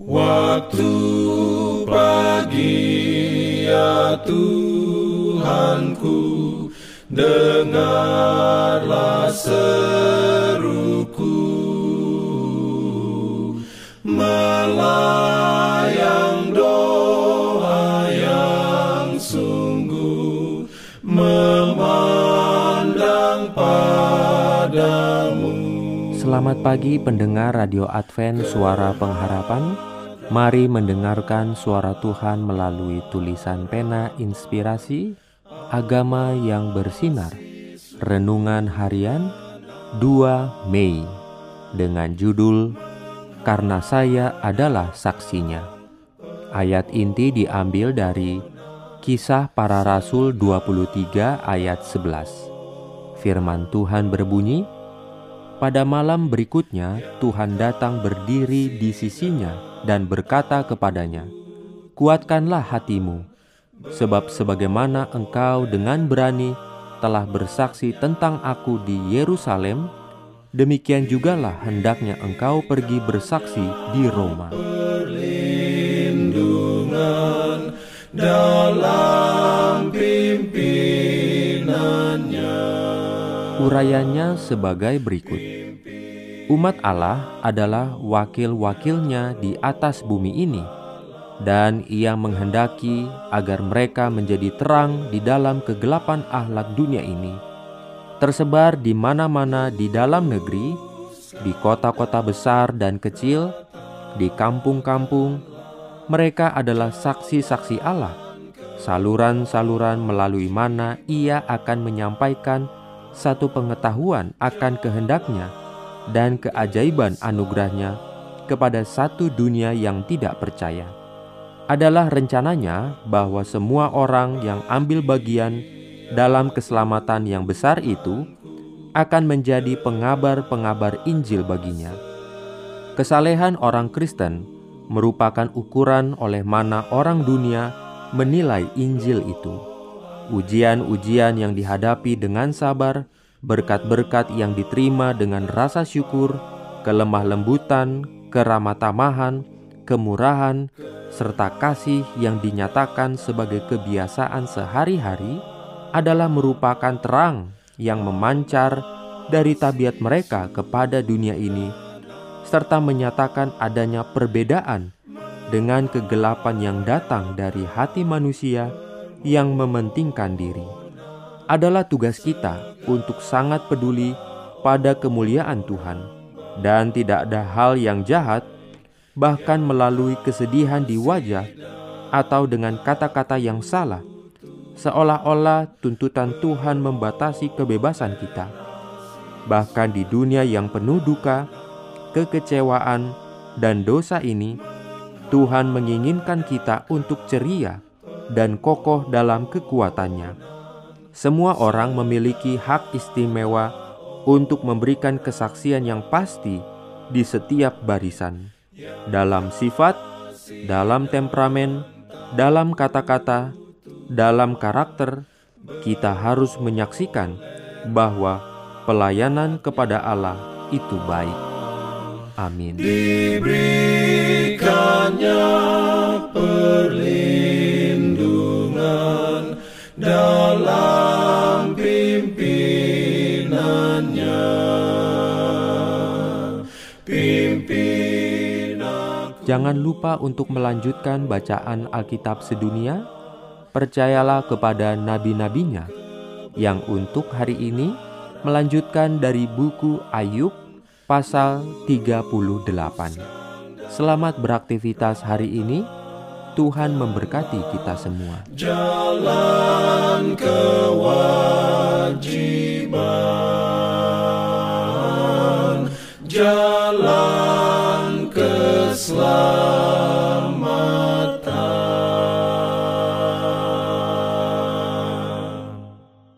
Waktu pagi ya Tuhanku Dengarlah seruku. Melayang Selamat pagi pendengar Radio Advent Suara Pengharapan. Mari mendengarkan suara Tuhan melalui tulisan pena inspirasi Agama yang bersinar. Renungan Harian 2 Mei Dengan judul Karena saya adalah saksinya Ayat inti diambil dari Kisah Para Rasul 23 ayat 11 Firman Tuhan berbunyi Pada malam berikutnya Tuhan datang berdiri di sisinya dan berkata kepadanya, "Kuatkanlah hatimu, sebab sebagaimana engkau dengan berani telah bersaksi tentang Aku di Yerusalem, demikian jugalah hendaknya engkau pergi bersaksi di Roma." dalam Urayanya sebagai berikut umat Allah adalah wakil-wakilnya di atas bumi ini, dan Ia menghendaki agar mereka menjadi terang di dalam kegelapan ahlak dunia ini, tersebar di mana-mana di dalam negeri, di kota-kota besar dan kecil, di kampung-kampung. Mereka adalah saksi-saksi Allah, saluran-saluran melalui mana Ia akan menyampaikan satu pengetahuan akan kehendaknya dan keajaiban anugerahnya kepada satu dunia yang tidak percaya. Adalah rencananya bahwa semua orang yang ambil bagian dalam keselamatan yang besar itu akan menjadi pengabar-pengabar Injil baginya. Kesalehan orang Kristen merupakan ukuran oleh mana orang dunia menilai Injil itu. Ujian-ujian yang dihadapi dengan sabar berkat-berkat yang diterima dengan rasa syukur, kelemah lembutan, keramah tamahan, kemurahan, serta kasih yang dinyatakan sebagai kebiasaan sehari-hari adalah merupakan terang yang memancar dari tabiat mereka kepada dunia ini, serta menyatakan adanya perbedaan dengan kegelapan yang datang dari hati manusia yang mementingkan diri adalah tugas kita untuk sangat peduli pada kemuliaan Tuhan, dan tidak ada hal yang jahat, bahkan melalui kesedihan di wajah atau dengan kata-kata yang salah, seolah-olah tuntutan Tuhan membatasi kebebasan kita. Bahkan di dunia yang penuh duka, kekecewaan, dan dosa ini, Tuhan menginginkan kita untuk ceria dan kokoh dalam kekuatannya semua orang memiliki hak istimewa untuk memberikan kesaksian yang pasti di setiap barisan, dalam sifat, dalam temperamen, dalam kata-kata, dalam karakter. Kita harus menyaksikan bahwa pelayanan kepada Allah itu baik. Amin. Diberikannya Jangan lupa untuk melanjutkan bacaan Alkitab sedunia. Percayalah kepada nabi-nabinya yang untuk hari ini melanjutkan dari buku Ayub pasal 38. Selamat beraktivitas hari ini. Tuhan memberkati kita semua. Jalan kewajiban, jalan keselamatan.